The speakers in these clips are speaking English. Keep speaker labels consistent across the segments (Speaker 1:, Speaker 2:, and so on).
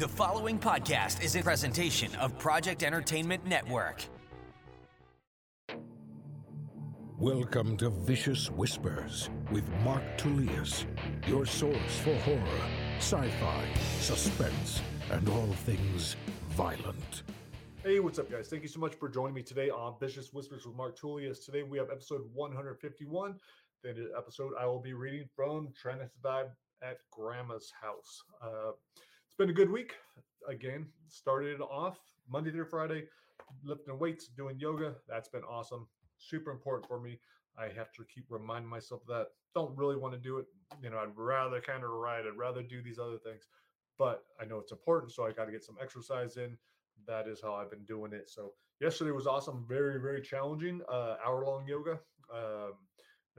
Speaker 1: The following podcast is a presentation of Project Entertainment Network.
Speaker 2: Welcome to Vicious Whispers with Mark Tullius, your source for horror, sci fi, suspense, and all things violent.
Speaker 3: Hey, what's up, guys? Thank you so much for joining me today on Vicious Whispers with Mark Tullius. Today we have episode 151. The episode I will be reading from Trying to Trinidad at Grandma's house. Uh, it's been a good week. Again, started off Monday through Friday, lifting weights, doing yoga. That's been awesome. Super important for me. I have to keep reminding myself that. Don't really want to do it. You know, I'd rather kind of ride. I'd rather do these other things, but I know it's important, so I got to get some exercise in. That is how I've been doing it. So yesterday was awesome. Very, very challenging. Uh, hour long yoga. Um,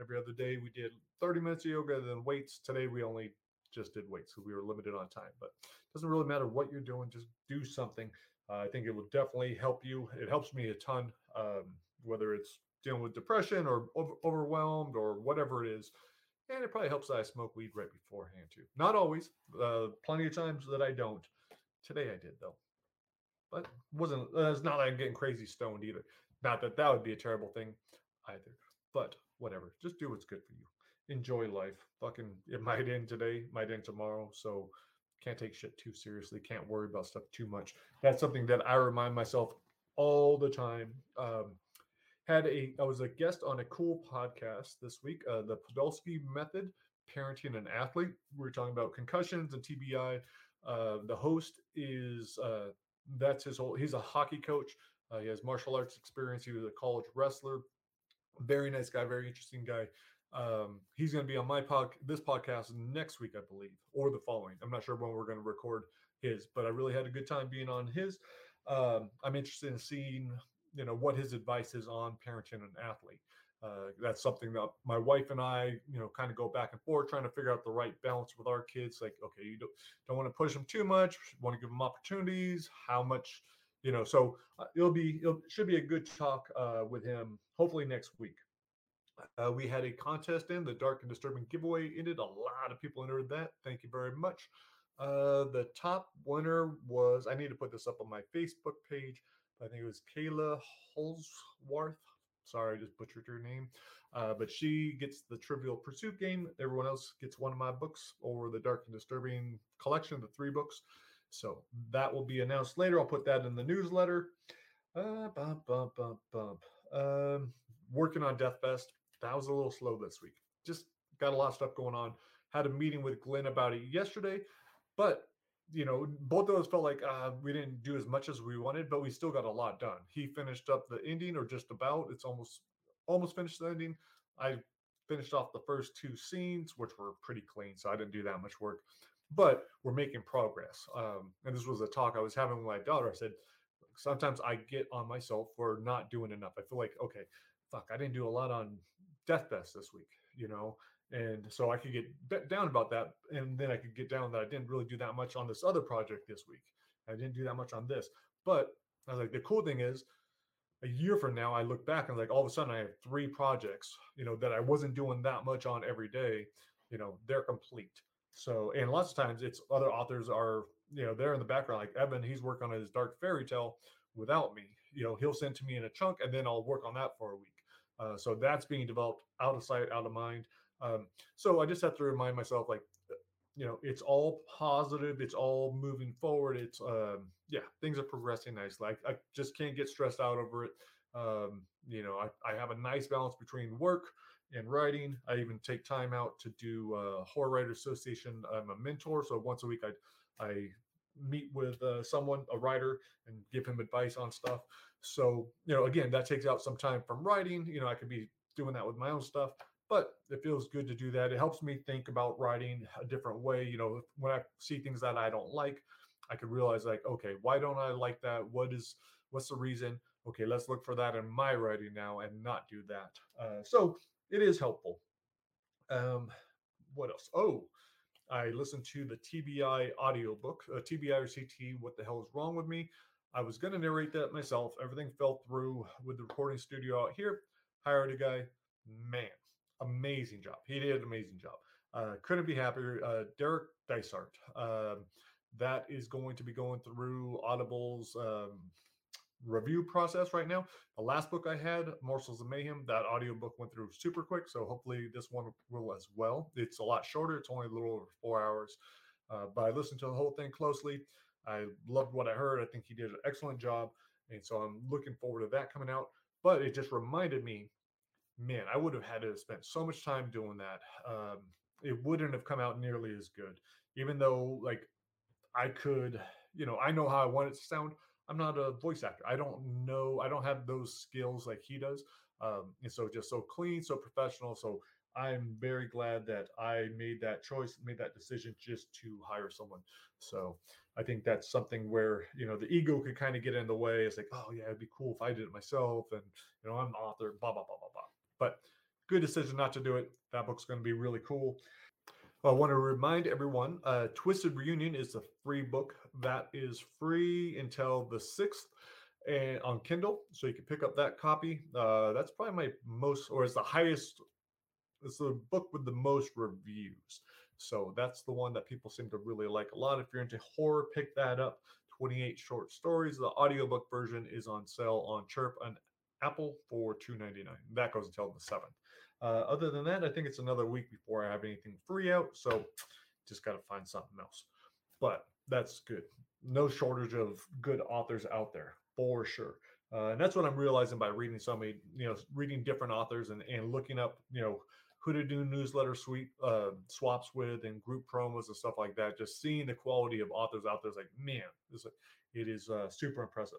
Speaker 3: every other day we did 30 minutes of yoga, then weights. Today we only just did weights because we were limited on time. But it doesn't really matter what you're doing, just do something. Uh, I think it will definitely help you. It helps me a ton, um, whether it's dealing with depression or over, overwhelmed or whatever it is. And it probably helps that I smoke weed right beforehand too. Not always, uh, plenty of times that I don't. Today I did though, but wasn't. Uh, it's not like I'm getting crazy stoned either. Not that that would be a terrible thing either. But whatever, just do what's good for you enjoy life. Fucking, it might end today, might end tomorrow. So can't take shit too seriously. Can't worry about stuff too much. That's something that I remind myself all the time. Um, had a, I was a guest on a cool podcast this week, uh, the Podolsky Method, parenting an athlete. We were talking about concussions and TBI. Uh, the host is uh, that's his whole. He's a hockey coach. Uh, he has martial arts experience. He was a college wrestler. Very nice guy. Very interesting guy. Um, he's going to be on my pod, this podcast next week, I believe, or the following. I'm not sure when we're going to record his, but I really had a good time being on his. Um, I'm interested in seeing, you know, what his advice is on parenting an athlete. Uh, that's something that my wife and I, you know, kind of go back and forth trying to figure out the right balance with our kids. Like, okay, you don't, don't want to push them too much, want to give them opportunities, how much, you know. So uh, it'll be, it should be a good talk uh, with him, hopefully next week. Uh, we had a contest in the Dark and Disturbing giveaway ended. A lot of people entered that. Thank you very much. Uh, the top winner was, I need to put this up on my Facebook page. I think it was Kayla Holsworth. Sorry, I just butchered her name. Uh, but she gets the Trivial Pursuit game. Everyone else gets one of my books or the Dark and Disturbing collection, the three books. So that will be announced later. I'll put that in the newsletter. Uh, bump, bump, bump, bump. Um, working on Death Fest that was a little slow this week. Just got a lot of stuff going on. Had a meeting with Glenn about it yesterday, but you know, both of us felt like uh, we didn't do as much as we wanted, but we still got a lot done. He finished up the ending, or just about. It's almost almost finished the ending. I finished off the first two scenes, which were pretty clean, so I didn't do that much work. But we're making progress. Um, and this was a talk I was having with my daughter. I said, sometimes I get on myself for not doing enough. I feel like, okay, fuck, I didn't do a lot on Death Fest this week, you know, and so I could get down about that, and then I could get down that I didn't really do that much on this other project this week. I didn't do that much on this, but I was like, the cool thing is, a year from now, I look back and like all of a sudden I have three projects, you know, that I wasn't doing that much on every day. You know, they're complete. So, and lots of times it's other authors are, you know, they're in the background. Like Evan, he's working on his dark fairy tale without me. You know, he'll send to me in a chunk, and then I'll work on that for a week. Uh, so that's being developed out of sight, out of mind. Um, so I just have to remind myself, like, uh, you know, it's all positive. It's all moving forward. It's, um, yeah, things are progressing nicely. I, I just can't get stressed out over it. Um, you know, I, I have a nice balance between work and writing. I even take time out to do uh, Horror Writer Association. I'm a mentor, so once a week I I meet with uh, someone, a writer, and give him advice on stuff. So, you know, again, that takes out some time from writing. You know, I could be doing that with my own stuff, but it feels good to do that. It helps me think about writing a different way. You know, when I see things that I don't like, I could realize like, okay, why don't I like that? What is what's the reason? Okay, let's look for that in my writing now and not do that. Uh, so it is helpful. Um, what else? Oh, I listened to the TBI audiobook, uh, TBI or CTE, What the Hell is Wrong with Me? I was going to narrate that myself. Everything fell through with the recording studio out here. Hired a guy. Man, amazing job. He did an amazing job. Uh, couldn't be happier. Uh, Derek Dysart. Um, that is going to be going through Audible's um, review process right now. The last book I had, Morsels of Mayhem, that audiobook went through super quick. So hopefully this one will as well. It's a lot shorter, it's only a little over four hours. Uh, but I listened to the whole thing closely. I loved what I heard. I think he did an excellent job. And so I'm looking forward to that coming out. But it just reminded me, man, I would have had to spend so much time doing that. Um, it wouldn't have come out nearly as good, even though like I could, you know, I know how I want it to sound. I'm not a voice actor. I don't know. I don't have those skills like he does. Um, and so just so clean, so professional. So I'm very glad that I made that choice, made that decision just to hire someone. So I think that's something where you know the ego could kind of get in the way. It's like, oh yeah, it'd be cool if I did it myself, and you know I'm an author, blah blah blah blah blah. But good decision not to do it. That book's going to be really cool. I want to remind everyone uh, Twisted Reunion is a free book that is free until the 6th and on Kindle. So you can pick up that copy. Uh, that's probably my most, or it's the highest, it's the book with the most reviews. So that's the one that people seem to really like a lot. If you're into horror, pick that up. 28 short stories. The audiobook version is on sale on Chirp and Apple for 2.99. That goes until the 7th. Uh, other than that, I think it's another week before I have anything free out. So just got to find something else. But that's good. No shortage of good authors out there for sure. Uh, and that's what I'm realizing by reading so many, you know, reading different authors and, and looking up, you know, who to do newsletter sweep uh, swaps with and group promos and stuff like that. Just seeing the quality of authors out there is like, man, it's it is uh, super impressive.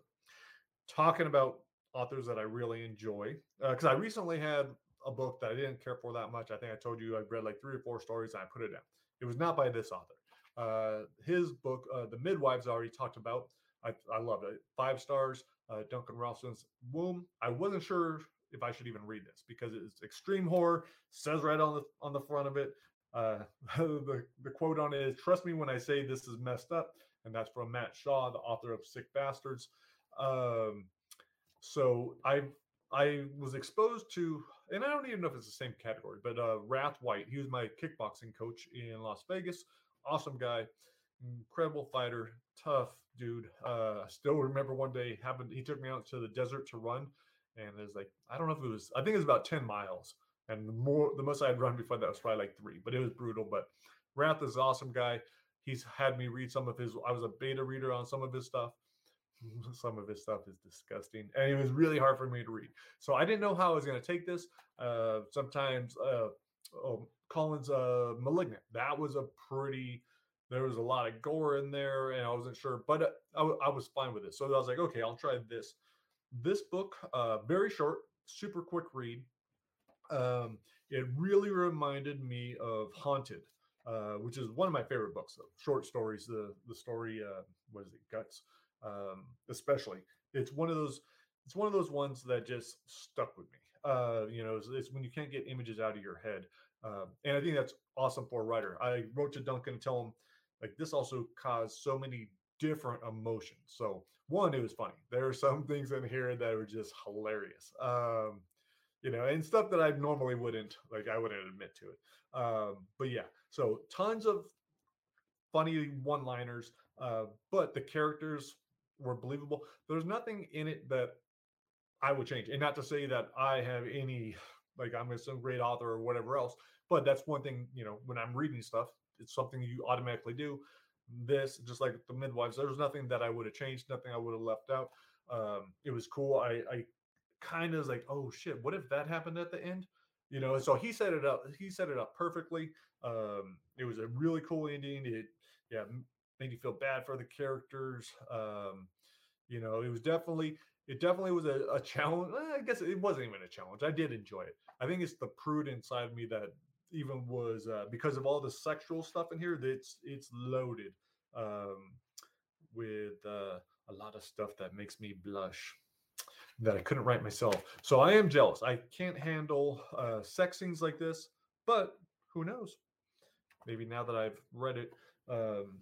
Speaker 3: Talking about authors that I really enjoy, because uh, I recently had a book that I didn't care for that much. I think I told you I read like three or four stories and I put it down. It was not by this author. Uh, his book, uh, The Midwives, I already talked about. I, I love it. Five stars. Uh, Duncan Ralston's Woom. I wasn't sure if I should even read this because it's extreme horror. Says right on the on the front of it. Uh, the the quote on it is "Trust me when I say this is messed up," and that's from Matt Shaw, the author of Sick Bastards. Um, so I I was exposed to, and I don't even know if it's the same category, but uh, Wrath White. He was my kickboxing coach in Las Vegas. Awesome guy, incredible fighter, tough dude. Uh, I still remember one day having he took me out to the desert to run, and it was like I don't know if it was I think it was about ten miles, and the more the most I had run before that was probably like three, but it was brutal. But Wrath is an awesome guy. He's had me read some of his. I was a beta reader on some of his stuff some of his stuff is disgusting and it was really hard for me to read so i didn't know how i was going to take this uh sometimes uh oh, colin's uh malignant that was a pretty there was a lot of gore in there and i wasn't sure but uh, I, was fine with it so i was like okay i'll try this this book uh very short super quick read um it really reminded me of haunted uh, which is one of my favorite books, though. short stories. The the story, uh, what is it, Guts? Um, especially. It's one of those. It's one of those ones that just stuck with me. Uh, you know, it's, it's, when you can't get images out of your head, um, and I think that's awesome for a writer. I wrote to Duncan and tell him like this also caused so many different emotions. So one, it was funny. There are some things in here that were just hilarious. Um, you know, and stuff that I normally wouldn't like. I wouldn't admit to it. Um, but yeah, so tons of funny one-liners. Uh, but the characters were believable. There's nothing in it that I would change. And not to say that I have any like I'm some great author or whatever else, but that's one thing, you know, when I'm reading stuff, it's something you automatically do. This, just like the midwives, there was nothing that I would have changed, nothing I would have left out. Um, it was cool. I, I kind of like, oh shit, what if that happened at the end? You know, so he set it up. He set it up perfectly. Um, it was a really cool ending. It, yeah, made you feel bad for the characters. Um, you know, it was definitely it definitely was a, a challenge. I guess it wasn't even a challenge. I did enjoy it. I think it's the prude inside of me that even was uh, because of all the sexual stuff in here. That's it's loaded um, with uh, a lot of stuff that makes me blush that I couldn't write myself. So I am jealous. I can't handle uh, sex scenes like this, but who knows? Maybe now that I've read it, um,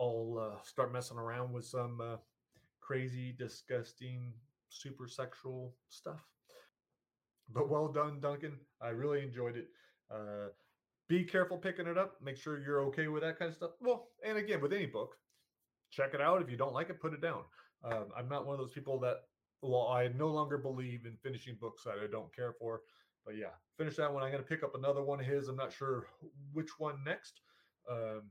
Speaker 3: I'll uh, start messing around with some uh, crazy, disgusting, super sexual stuff. But well done, Duncan. I really enjoyed it. Uh, be careful picking it up. Make sure you're okay with that kind of stuff. Well, and again, with any book, check it out. If you don't like it, put it down. Um, I'm not one of those people that, well, I no longer believe in finishing books that I don't care for. But yeah, finish that one. I'm going to pick up another one of his. I'm not sure which one next. Um,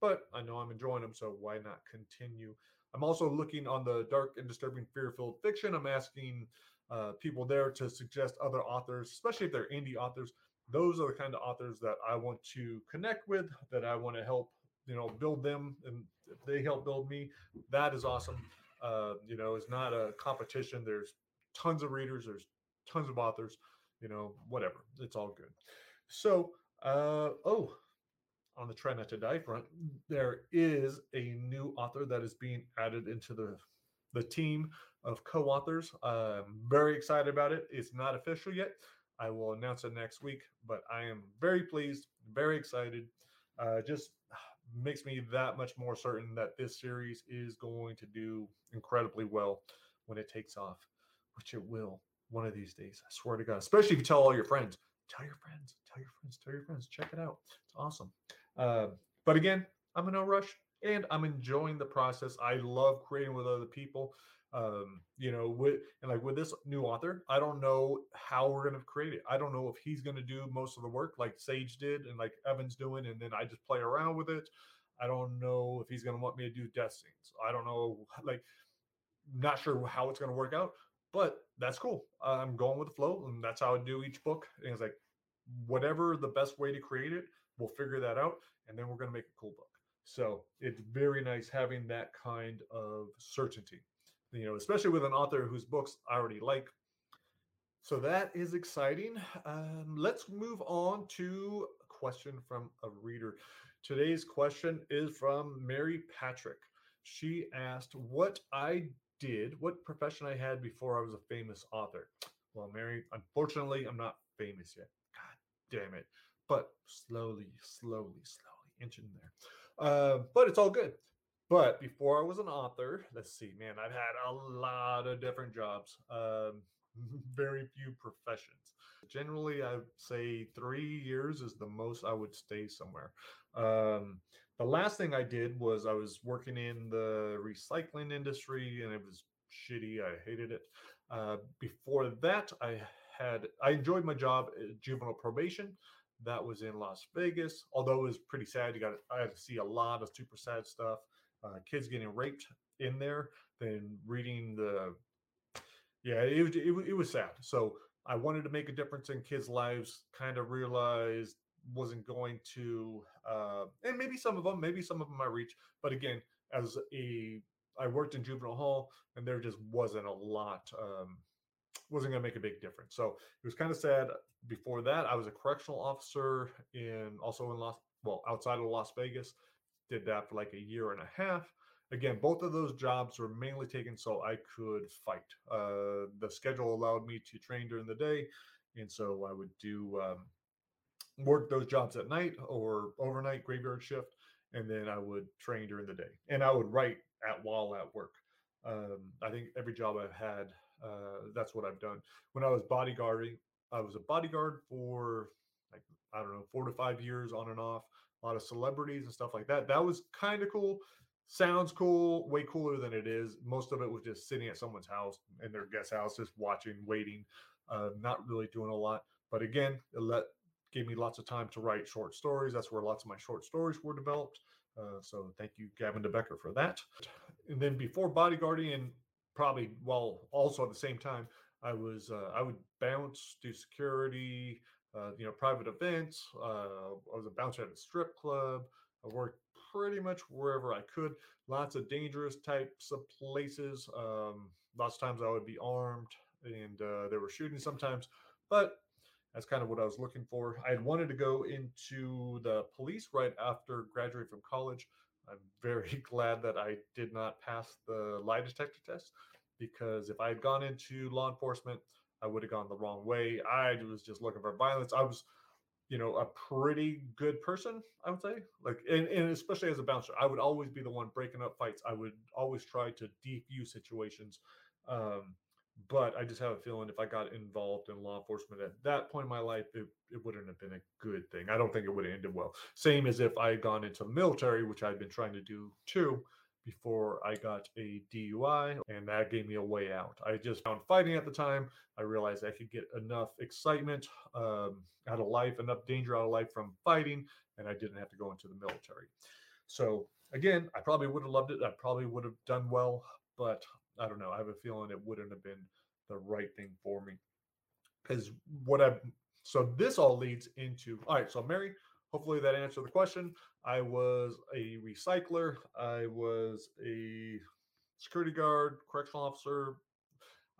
Speaker 3: but I know I'm enjoying them, so why not continue? I'm also looking on the dark and disturbing fear-filled fiction. I'm asking uh, people there to suggest other authors, especially if they're indie authors. Those are the kind of authors that I want to connect with, that I want to help, you know, build them, and if they help build me, that is awesome. Uh, you know, it's not a competition. There's tons of readers. There's tons of authors. You know, whatever. It's all good. So, uh, oh, on the Try to Die front, there is a new author that is being added into the the team of co-authors. I'm very excited about it. It's not official yet. I will announce it next week, but I am very pleased, very excited. Uh, just makes me that much more certain that this series is going to do incredibly well when it takes off, which it will one of these days. I swear to God, especially if you tell all your friends. Tell your friends, tell your friends, tell your friends. Check it out. It's awesome. Uh, but again, I'm in no rush and I'm enjoying the process. I love creating with other people. Um, you know, with and like with this new author, I don't know how we're gonna create it. I don't know if he's gonna do most of the work like Sage did and like Evan's doing, and then I just play around with it. I don't know if he's gonna want me to do death scenes. I don't know, like, not sure how it's gonna work out, but that's cool. I'm going with the flow, and that's how I do each book. And it's like, whatever the best way to create it, We'll figure that out, and then we're going to make a cool book. So it's very nice having that kind of certainty, you know, especially with an author whose books I already like. So that is exciting. Um, let's move on to a question from a reader. Today's question is from Mary Patrick. She asked what I did, what profession I had before I was a famous author. Well, Mary, unfortunately, I'm not famous yet. God damn it but slowly, slowly, slowly inching there. Uh, but it's all good. But before I was an author, let's see, man, I've had a lot of different jobs, um, very few professions. Generally, I'd say three years is the most I would stay somewhere. Um, the last thing I did was I was working in the recycling industry and it was shitty. I hated it. Uh, before that, I had I enjoyed my job at juvenile probation. That was in Las Vegas. Although it was pretty sad, you got I had to see a lot of super sad stuff. Uh, kids getting raped in there. Then reading the yeah, it, it, it was sad. So I wanted to make a difference in kids' lives. Kind of realized wasn't going to, uh, and maybe some of them, maybe some of them I reach. But again, as a I worked in juvenile hall, and there just wasn't a lot. Um, wasn't going to make a big difference. So it was kind of sad. Before that, I was a correctional officer in also in Las well outside of Las Vegas. Did that for like a year and a half. Again, both of those jobs were mainly taken so I could fight. Uh, the schedule allowed me to train during the day, and so I would do um, work those jobs at night or overnight graveyard shift, and then I would train during the day, and I would write at while at work. Um, I think every job I've had uh, that's what I've done. When I was bodyguarding, I was a bodyguard for like I don't know four to five years on and off. A lot of celebrities and stuff like that. That was kind of cool. Sounds cool, way cooler than it is. Most of it was just sitting at someone's house in their guest house, just watching, waiting, uh, not really doing a lot. But again, it let gave me lots of time to write short stories. That's where lots of my short stories were developed. Uh, so thank you, Gavin de Becker, for that. And then before bodyguarding and probably while also at the same time i was uh, i would bounce do security uh, you know private events uh, i was a bouncer at a strip club. I worked pretty much wherever i could. Lots of dangerous types of places um, lots of times i would be armed and uh, there were shooting sometimes but that's kind of what i was looking for. I had wanted to go into the police right after graduating from college I'm very glad that I did not pass the lie detector test because if I had gone into law enforcement, I would have gone the wrong way. I was just looking for violence. I was, you know, a pretty good person, I would say. Like, and, and especially as a bouncer, I would always be the one breaking up fights. I would always try to defuse situations. Um, but I just have a feeling if I got involved in law enforcement at that point in my life, it, it wouldn't have been a good thing. I don't think it would have ended well. Same as if I had gone into the military, which I've been trying to do too. before I got a DUI, and that gave me a way out. I just found fighting at the time. I realized I could get enough excitement um, out of life, enough danger out of life from fighting, and I didn't have to go into the military. So, again, I probably would have loved it. I probably would have done well, but I don't know. I have a feeling it wouldn't have been the right thing for me. Because what I've so this all leads into all right. So Mary, hopefully that answered the question. I was a recycler. I was a security guard, correctional officer.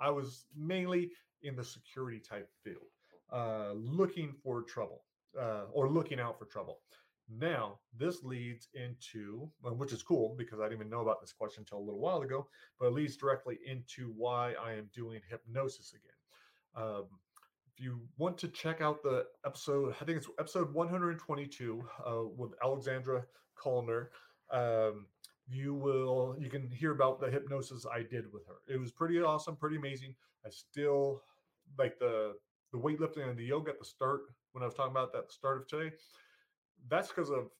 Speaker 3: I was mainly in the security type field, uh, looking for trouble uh, or looking out for trouble. Now, this leads into, which is cool because I didn't even know about this question until a little while ago, but it leads directly into why I am doing hypnosis again. Um, if you want to check out the episode, I think it's episode 122 uh, with Alexandra Colliner. Um, you will you can hear about the hypnosis I did with her. It was pretty awesome, pretty amazing. I still like the the weightlifting and the yoga at the start when I was talking about that start of today. That's because of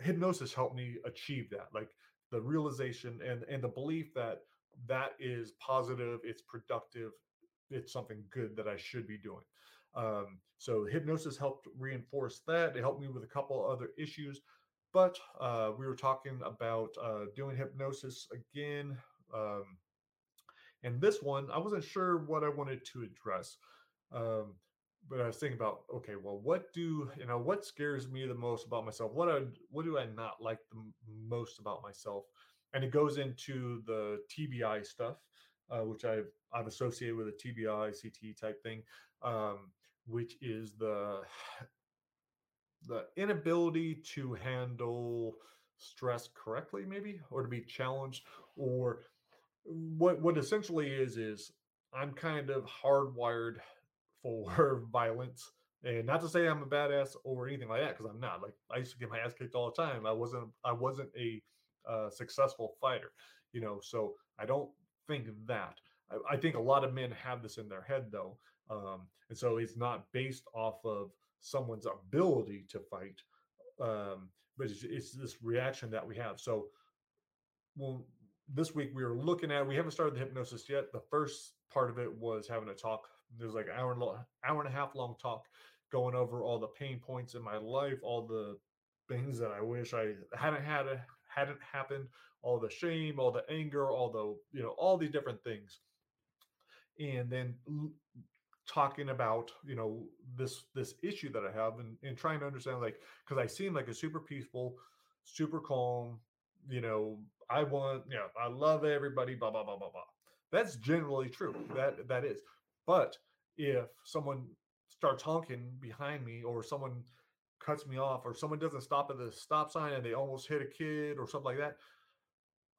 Speaker 3: hypnosis helped me achieve that. Like the realization and and the belief that that is positive, it's productive, it's something good that I should be doing. Um, so hypnosis helped reinforce that. It helped me with a couple other issues, but uh, we were talking about uh, doing hypnosis again. Um, and this one, I wasn't sure what I wanted to address. Um, but I was thinking about, okay, well, what do you know? What scares me the most about myself? What I, what do I not like the most about myself? And it goes into the TBI stuff, uh, which I've I've associated with a TBI CTE type thing. Um, which is the the inability to handle stress correctly maybe or to be challenged or what what essentially is is i'm kind of hardwired for violence and not to say i'm a badass or anything like that because i'm not like i used to get my ass kicked all the time i wasn't i wasn't a uh, successful fighter you know so i don't think that I, I think a lot of men have this in their head though um, and so it's not based off of someone's ability to fight, um, but it's, it's, this reaction that we have. So, well, this week we were looking at. We haven't started the hypnosis yet. The first part of it was having a talk. There's like an hour and hour and a half long talk, going over all the pain points in my life, all the things that I wish I hadn't had a, hadn't happened, all the shame, all the anger, all the you know all these different things, and then talking about you know this this issue that i have and, and trying to understand like because i seem like a super peaceful super calm you know i want you know i love everybody blah blah blah blah blah. That's generally true. That that is but if someone starts honking behind me or someone cuts me off or someone doesn't stop at the stop sign and they almost hit a kid or something like that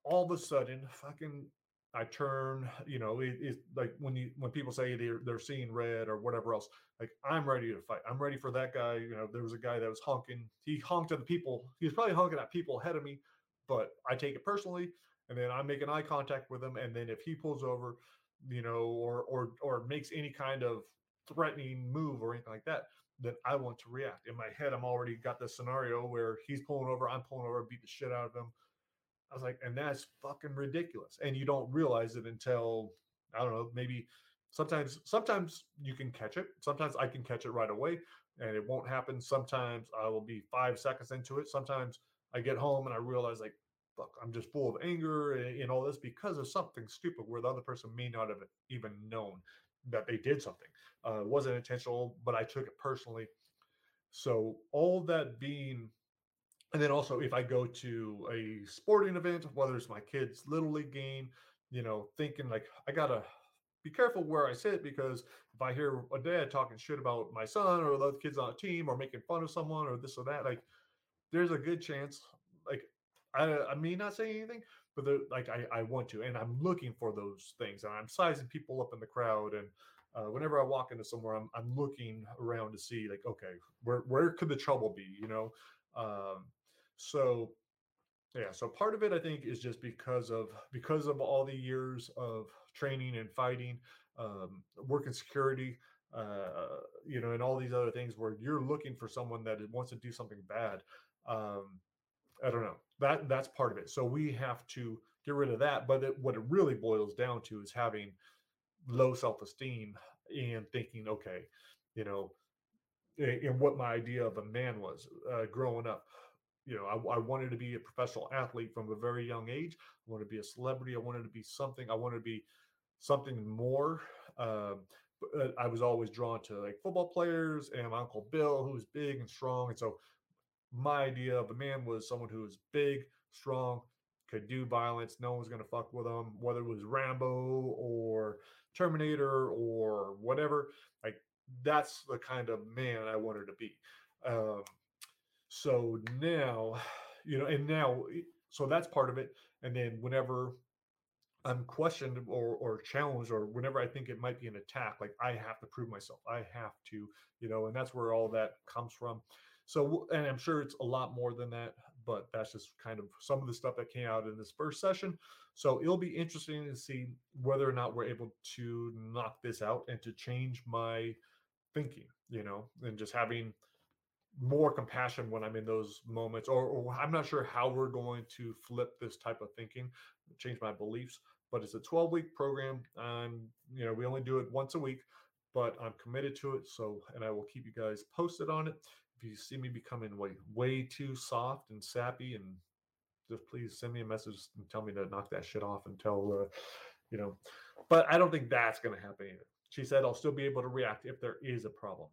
Speaker 3: all of a sudden fucking I turn, you know, it, it's like when you when people say they're they're seeing red or whatever else, like I'm ready to fight. I'm ready for that guy. You know, there was a guy that was honking. He honked at the people. He was probably honking at people ahead of me, but I take it personally, and then I make an eye contact with him. And then if he pulls over, you know, or or or makes any kind of threatening move or anything like that, then I want to react. In my head, I'm already got this scenario where he's pulling over, I'm pulling over, beat the shit out of him I was like, and that's fucking ridiculous. And you don't realize it until I don't know, maybe sometimes sometimes you can catch it. Sometimes I can catch it right away and it won't happen. Sometimes I will be five seconds into it. Sometimes I get home and I realize like, fuck, I'm just full of anger and, and all this because of something stupid where the other person may not have even known that they did something. Uh, it wasn't intentional, but I took it personally. So all that being and then also if I go to a sporting event, whether it's my kids' little league game, you know, thinking like I gotta be careful where I sit because if I hear a dad talking shit about my son or the other kids on a team or making fun of someone or this or that, like there's a good chance, I, I may not say anything, but like I, I want to, and I'm looking for those things, and I'm sizing people up in the crowd, and uh, whenever I walk into somewhere, I'm I'm looking around to see like, okay, where where could the trouble be, you know? Um, so yeah, so part of it I think is just because of because of all the years of training and fighting, um, working security, uh, you know, and all these other things where you're looking for someone that wants to do something bad. Um, I don't know. That that's part of it. So we have to get rid of that. But it, what it really boils down to is having low self-esteem and thinking, okay, you know, and what my idea of a man was uh, growing up. You know, I, I, wanted to be a professional athlete from a very young age. I wanted to be a celebrity. I wanted to be something. I wanted to be something more. Um, uh, I was always drawn to like football players and my uncle Bill, who was big and strong. And so my idea of a man was someone who was big, strong, could do violence. No one's going to fuck with him, whether it was Rambo or Terminator or whatever. Like that's the kind of man I wanted to be. Um, so now, you know, and now, so that's part of it. And then whenever I'm questioned or or challenged or whenever I think it might be an attack, like I have to prove myself. I have to, you know, and that's where all that comes from. So, and I'm sure it's a lot more than that, but that's just kind of some of the stuff that came out in this first session. So it'll be interesting to see whether or not we're able to knock this out and to change my thinking, you know, and just having more compassion when I'm in those moments, or, or, I'm not sure how we're going to flip this type of thinking, change my beliefs. But it's a 12 week program. and you know, we only do it once a week, but I'm committed to it. So, and I will keep you guys posted on it. If you see me becoming way way too soft and sappy, and just please send me a message and tell me to knock that shit off and tell, uh, you know. But I don't think that's going to happen either. She said I'll still be able to react if there is a problem.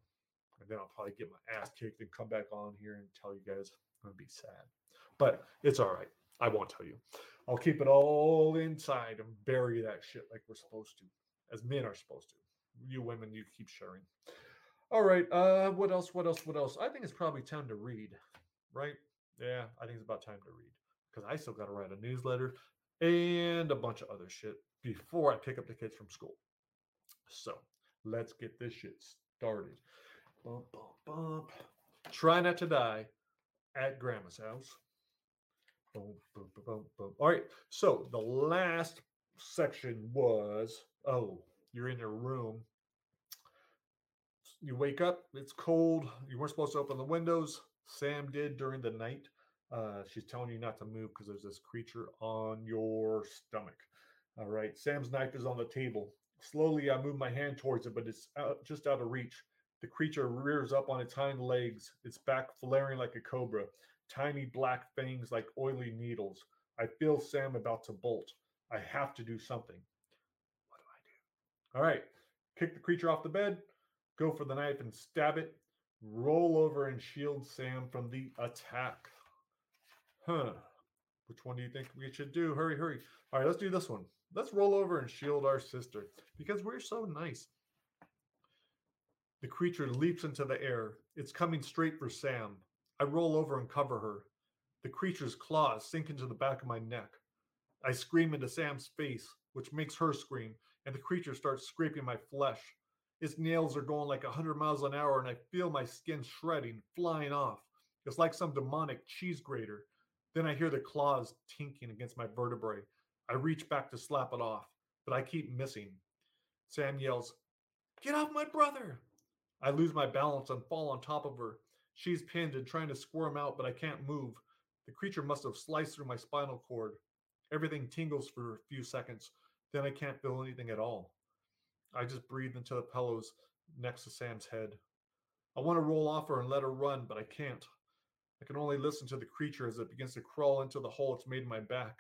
Speaker 3: And then I'll probably get my ass kicked and come back on here and tell you guys I'm gonna be sad. But it's all right. I won't tell you. I'll keep it all inside and bury that shit like we're supposed to, as men are supposed to. You women, you keep sharing. All right. Uh, what else? What else? What else? I think it's probably time to read, right? Yeah, I think it's about time to read because I still got to write a newsletter and a bunch of other shit before I pick up the kids from school. So let's get this shit started. Bump, bump, bump. Try not to die at grandma's house. Boom, boom, boom, boom. All right. So the last section was oh, you're in your room. You wake up, it's cold. You weren't supposed to open the windows. Sam did during the night. Uh, she's telling you not to move because there's this creature on your stomach. All right. Sam's knife is on the table. Slowly, I move my hand towards it, but it's out, just out of reach. The creature rears up on its hind legs, its back flaring like a cobra, tiny black fangs like oily needles. I feel Sam about to bolt. I have to do something. What do I do? All right. Kick the creature off the bed, go for the knife and stab it, roll over and shield Sam from the attack. Huh. Which one do you think we should do? Hurry, hurry. All right, let's do this one. Let's roll over and shield our sister because we're so nice. The creature leaps into the air. It's coming straight for Sam. I roll over and cover her. The creature's claws sink into the back of my neck. I scream into Sam's face, which makes her scream, and the creature starts scraping my flesh. Its nails are going like a 100 miles an hour, and I feel my skin shredding, flying off. It's like some demonic cheese grater. Then I hear the claws tinking against my vertebrae. I reach back to slap it off, but I keep missing. Sam yells, Get off my brother! I lose my balance and fall on top of her. She's pinned and trying to squirm out, but I can't move. The creature must have sliced through my spinal cord. Everything tingles for a few seconds. Then I can't feel anything at all. I just breathe into the pillows next to Sam's head. I want to roll off her and let her run, but I can't. I can only listen to the creature as it begins to crawl into the hole it's made in my back.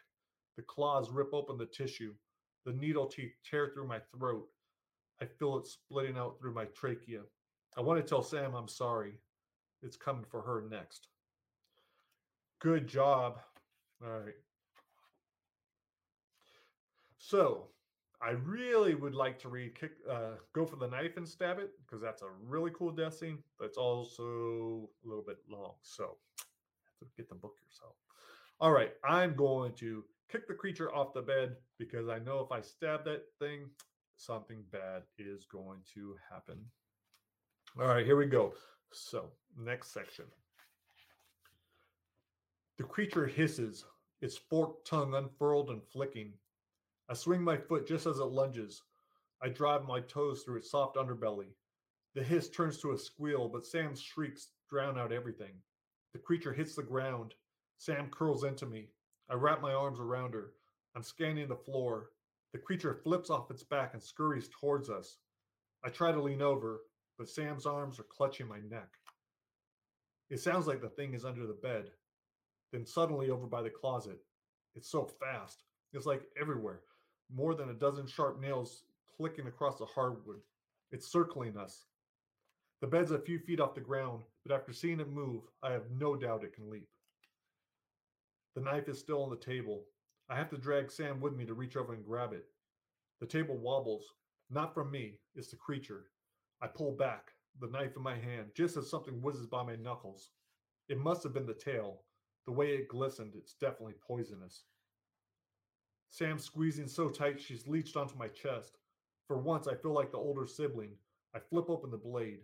Speaker 3: The claws rip open the tissue. The needle teeth tear through my throat. I feel it splitting out through my trachea. I want to tell Sam I'm sorry. It's coming for her next. Good job. All right. So I really would like to read kick, uh, Go for the Knife and Stab It because that's a really cool death scene, but it's also a little bit long. So get the book yourself. All right. I'm going to kick the creature off the bed because I know if I stab that thing, something bad is going to happen. All right, here we go. So, next section. The creature hisses, its forked tongue unfurled and flicking. I swing my foot just as it lunges. I drive my toes through its soft underbelly. The hiss turns to a squeal, but Sam's shrieks drown out everything. The creature hits the ground. Sam curls into me. I wrap my arms around her. I'm scanning the floor. The creature flips off its back and scurries towards us. I try to lean over, but Sam's arms are clutching my neck. It sounds like the thing is under the bed, then suddenly over by the closet. It's so fast. It's like everywhere, more than a dozen sharp nails clicking across the hardwood. It's circling us. The bed's a few feet off the ground, but after seeing it move, I have no doubt it can leap. The knife is still on the table. I have to drag Sam with me to reach over and grab it. The table wobbles. Not from me, it's the creature. I pull back, the knife in my hand, just as something whizzes by my knuckles. It must have been the tail. The way it glistened, it's definitely poisonous. Sam's squeezing so tight she's leached onto my chest. For once, I feel like the older sibling. I flip open the blade.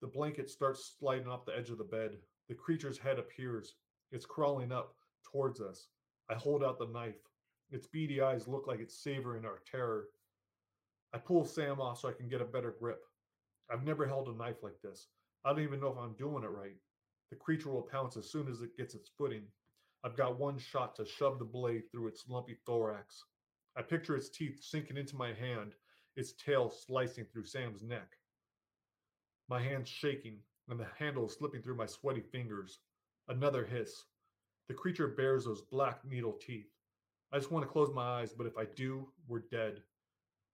Speaker 3: The blanket starts sliding off the edge of the bed. The creature's head appears. It's crawling up towards us. I hold out the knife. Its beady eyes look like it's savoring our terror. I pull Sam off so I can get a better grip. I've never held a knife like this. I don't even know if I'm doing it right. The creature will pounce as soon as it gets its footing. I've got one shot to shove the blade through its lumpy thorax. I picture its teeth sinking into my hand, its tail slicing through Sam's neck. My hand's shaking, and the handle is slipping through my sweaty fingers. Another hiss. The creature bears those black needle teeth. I just want to close my eyes, but if I do, we're dead.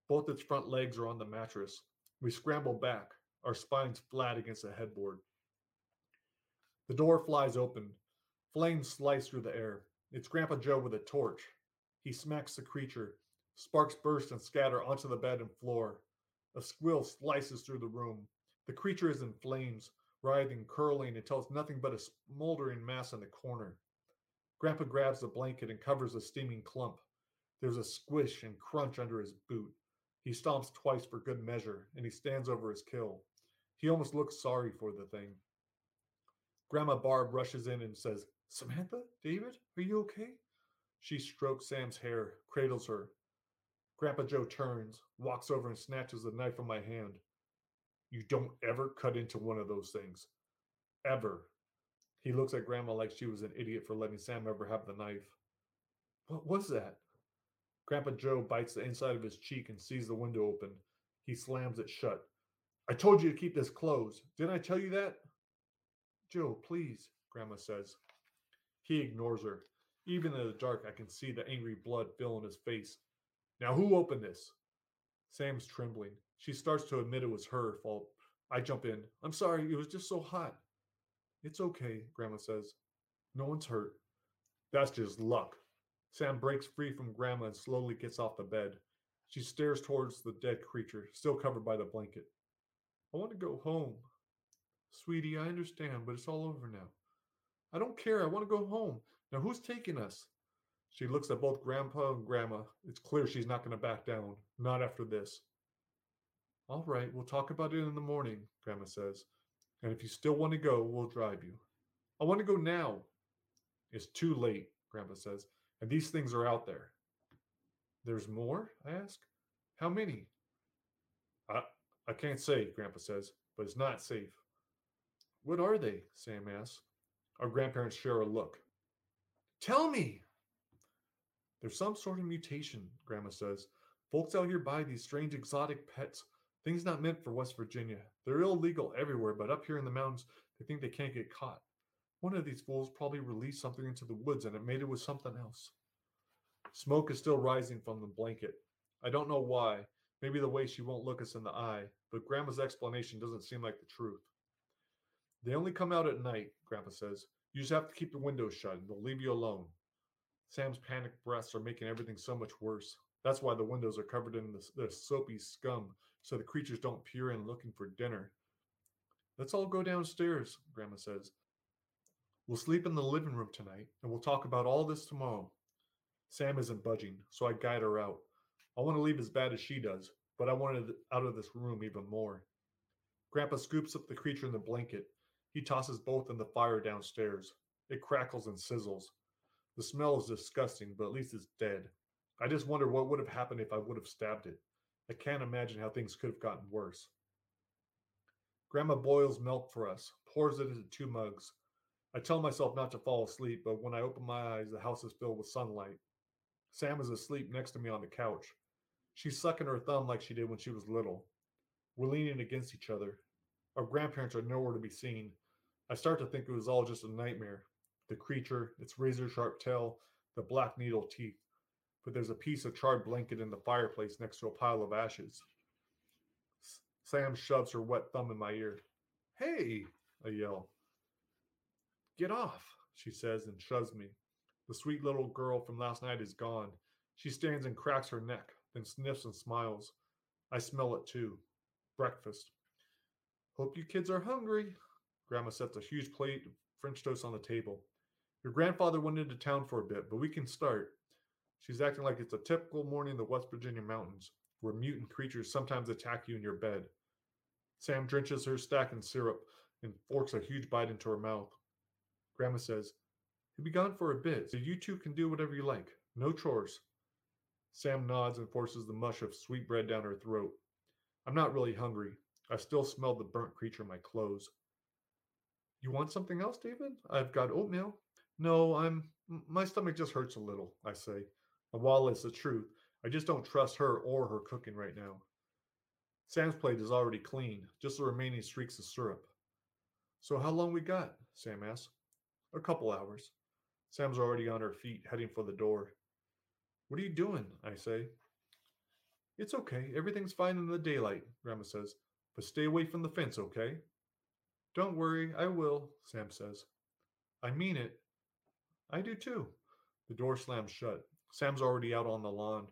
Speaker 3: Both its front legs are on the mattress. We scramble back, our spines flat against the headboard. The door flies open. Flames slice through the air. It's Grandpa Joe with a torch. He smacks the creature. Sparks burst and scatter onto the bed and floor. A squill slices through the room. The creature is in flames, writhing, curling until it's nothing but a smoldering mass in the corner. Grandpa grabs the blanket and covers the steaming clump. There's a squish and crunch under his boot. He stomps twice for good measure, and he stands over his kill. He almost looks sorry for the thing. Grandma Barb rushes in and says, Samantha, David, are you okay? She strokes Sam's hair, cradles her. Grandpa Joe turns, walks over, and snatches the knife from my hand. You don't ever cut into one of those things. Ever. He looks at Grandma like she was an idiot for letting Sam ever have the knife. What was that? Grandpa Joe bites the inside of his cheek and sees the window open. He slams it shut. I told you to keep this closed. Didn't I tell you that? Joe, please, Grandma says. He ignores her. Even in the dark, I can see the angry blood fill in his face. Now, who opened this? Sam's trembling. She starts to admit it was her fault. I jump in. I'm sorry, it was just so hot. It's okay, Grandma says. No one's hurt. That's just luck. Sam breaks free from Grandma and slowly gets off the bed. She stares towards the dead creature, still covered by the blanket. I want to go home. Sweetie, I understand, but it's all over now. I don't care. I want to go home. Now, who's taking us? She looks at both Grandpa and Grandma. It's clear she's not going to back down. Not after this. All right, we'll talk about it in the morning, Grandma says. And if you still want to go, we'll drive you. I want to go now. It's too late, Grandpa says. And these things are out there. There's more? I ask. How many? I, I can't say, Grandpa says, but it's not safe. What are they? Sam asks. Our grandparents share a look. Tell me. There's some sort of mutation, Grandma says. Folks out here buy these strange exotic pets, things not meant for West Virginia. They're illegal everywhere, but up here in the mountains, they think they can't get caught. One of these fools probably released something into the woods and it made it with something else. Smoke is still rising from the blanket. I don't know why. Maybe the way she won't look us in the eye, but Grandma's explanation doesn't seem like the truth. They only come out at night, Grandpa says. You just have to keep the windows shut and they'll leave you alone. Sam's panicked breaths are making everything so much worse. That's why the windows are covered in the, the soapy scum so the creatures don't peer in looking for dinner. Let's all go downstairs, Grandma says. We'll sleep in the living room tonight and we'll talk about all this tomorrow. Sam isn't budging, so I guide her out. I want to leave as bad as she does, but I wanted out of this room even more. Grandpa scoops up the creature in the blanket. He tosses both in the fire downstairs. It crackles and sizzles. The smell is disgusting, but at least it's dead. I just wonder what would have happened if I would have stabbed it. I can't imagine how things could have gotten worse. Grandma boils milk for us, pours it into two mugs. I tell myself not to fall asleep, but when I open my eyes, the house is filled with sunlight. Sam is asleep next to me on the couch. She's sucking her thumb like she did when she was little. We're leaning against each other. Our grandparents are nowhere to be seen. I start to think it was all just a nightmare. The creature, its razor sharp tail, the black needle teeth. But there's a piece of charred blanket in the fireplace next to a pile of ashes. Sam shoves her wet thumb in my ear. Hey, I yell. Get off, she says and shoves me. The sweet little girl from last night is gone. She stands and cracks her neck, then sniffs and smiles. I smell it too. Breakfast. Hope you kids are hungry. Grandma sets a huge plate of French toast on the table. Your grandfather went into town for a bit, but we can start. She's acting like it's a typical morning in the West Virginia mountains, where mutant creatures sometimes attack you in your bed. Sam drenches her stack in syrup and forks a huge bite into her mouth. Grandma says, He'll be gone for a bit, so you two can do whatever you like. No chores. Sam nods and forces the mush of sweet bread down her throat. I'm not really hungry. I still smell the burnt creature in my clothes. You want something else, David? I've got oatmeal. No, I'm. My stomach just hurts a little, I say. It's the truth, I just don't trust her or her cooking right now. Sam's plate is already clean, just the remaining streaks of syrup. So, how long we got? Sam asks. A couple hours. Sam's already on her feet, heading for the door. What are you doing? I say. It's okay. Everything's fine in the daylight, Grandma says. But stay away from the fence, okay? Don't worry, I will, Sam says. I mean it. I do too. The door slams shut. Sam's already out on the lawn.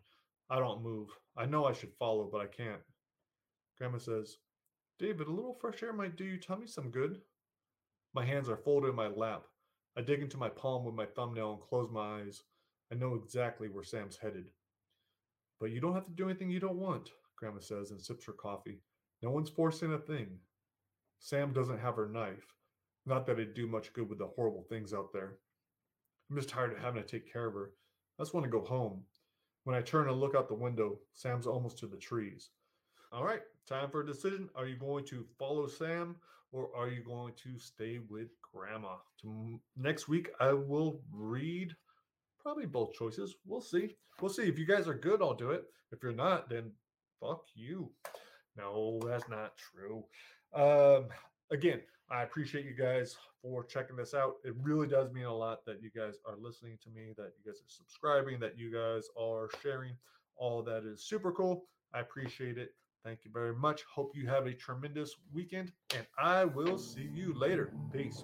Speaker 3: I don't move. I know I should follow, but I can't. Grandma says, David, a little fresh air might do your tummy some good. My hands are folded in my lap. I dig into my palm with my thumbnail and close my eyes. I know exactly where Sam's headed. But you don't have to do anything you don't want, Grandma says and sips her coffee. No one's forcing a thing. Sam doesn't have her knife. Not that it'd do much good with the horrible things out there. I'm just tired of having to take care of her. I just want to go home. When I turn and look out the window, Sam's almost to the trees. All right, time for a decision. Are you going to follow Sam or are you going to stay with Grandma? Next week, I will read probably both choices. We'll see. We'll see. If you guys are good, I'll do it. If you're not, then fuck you. No, that's not true. Um, again, I appreciate you guys for checking this out. It really does mean a lot that you guys are listening to me, that you guys are subscribing, that you guys are sharing. All that is super cool. I appreciate it. Thank you very much. Hope you have a tremendous weekend, and I will see you later. Peace.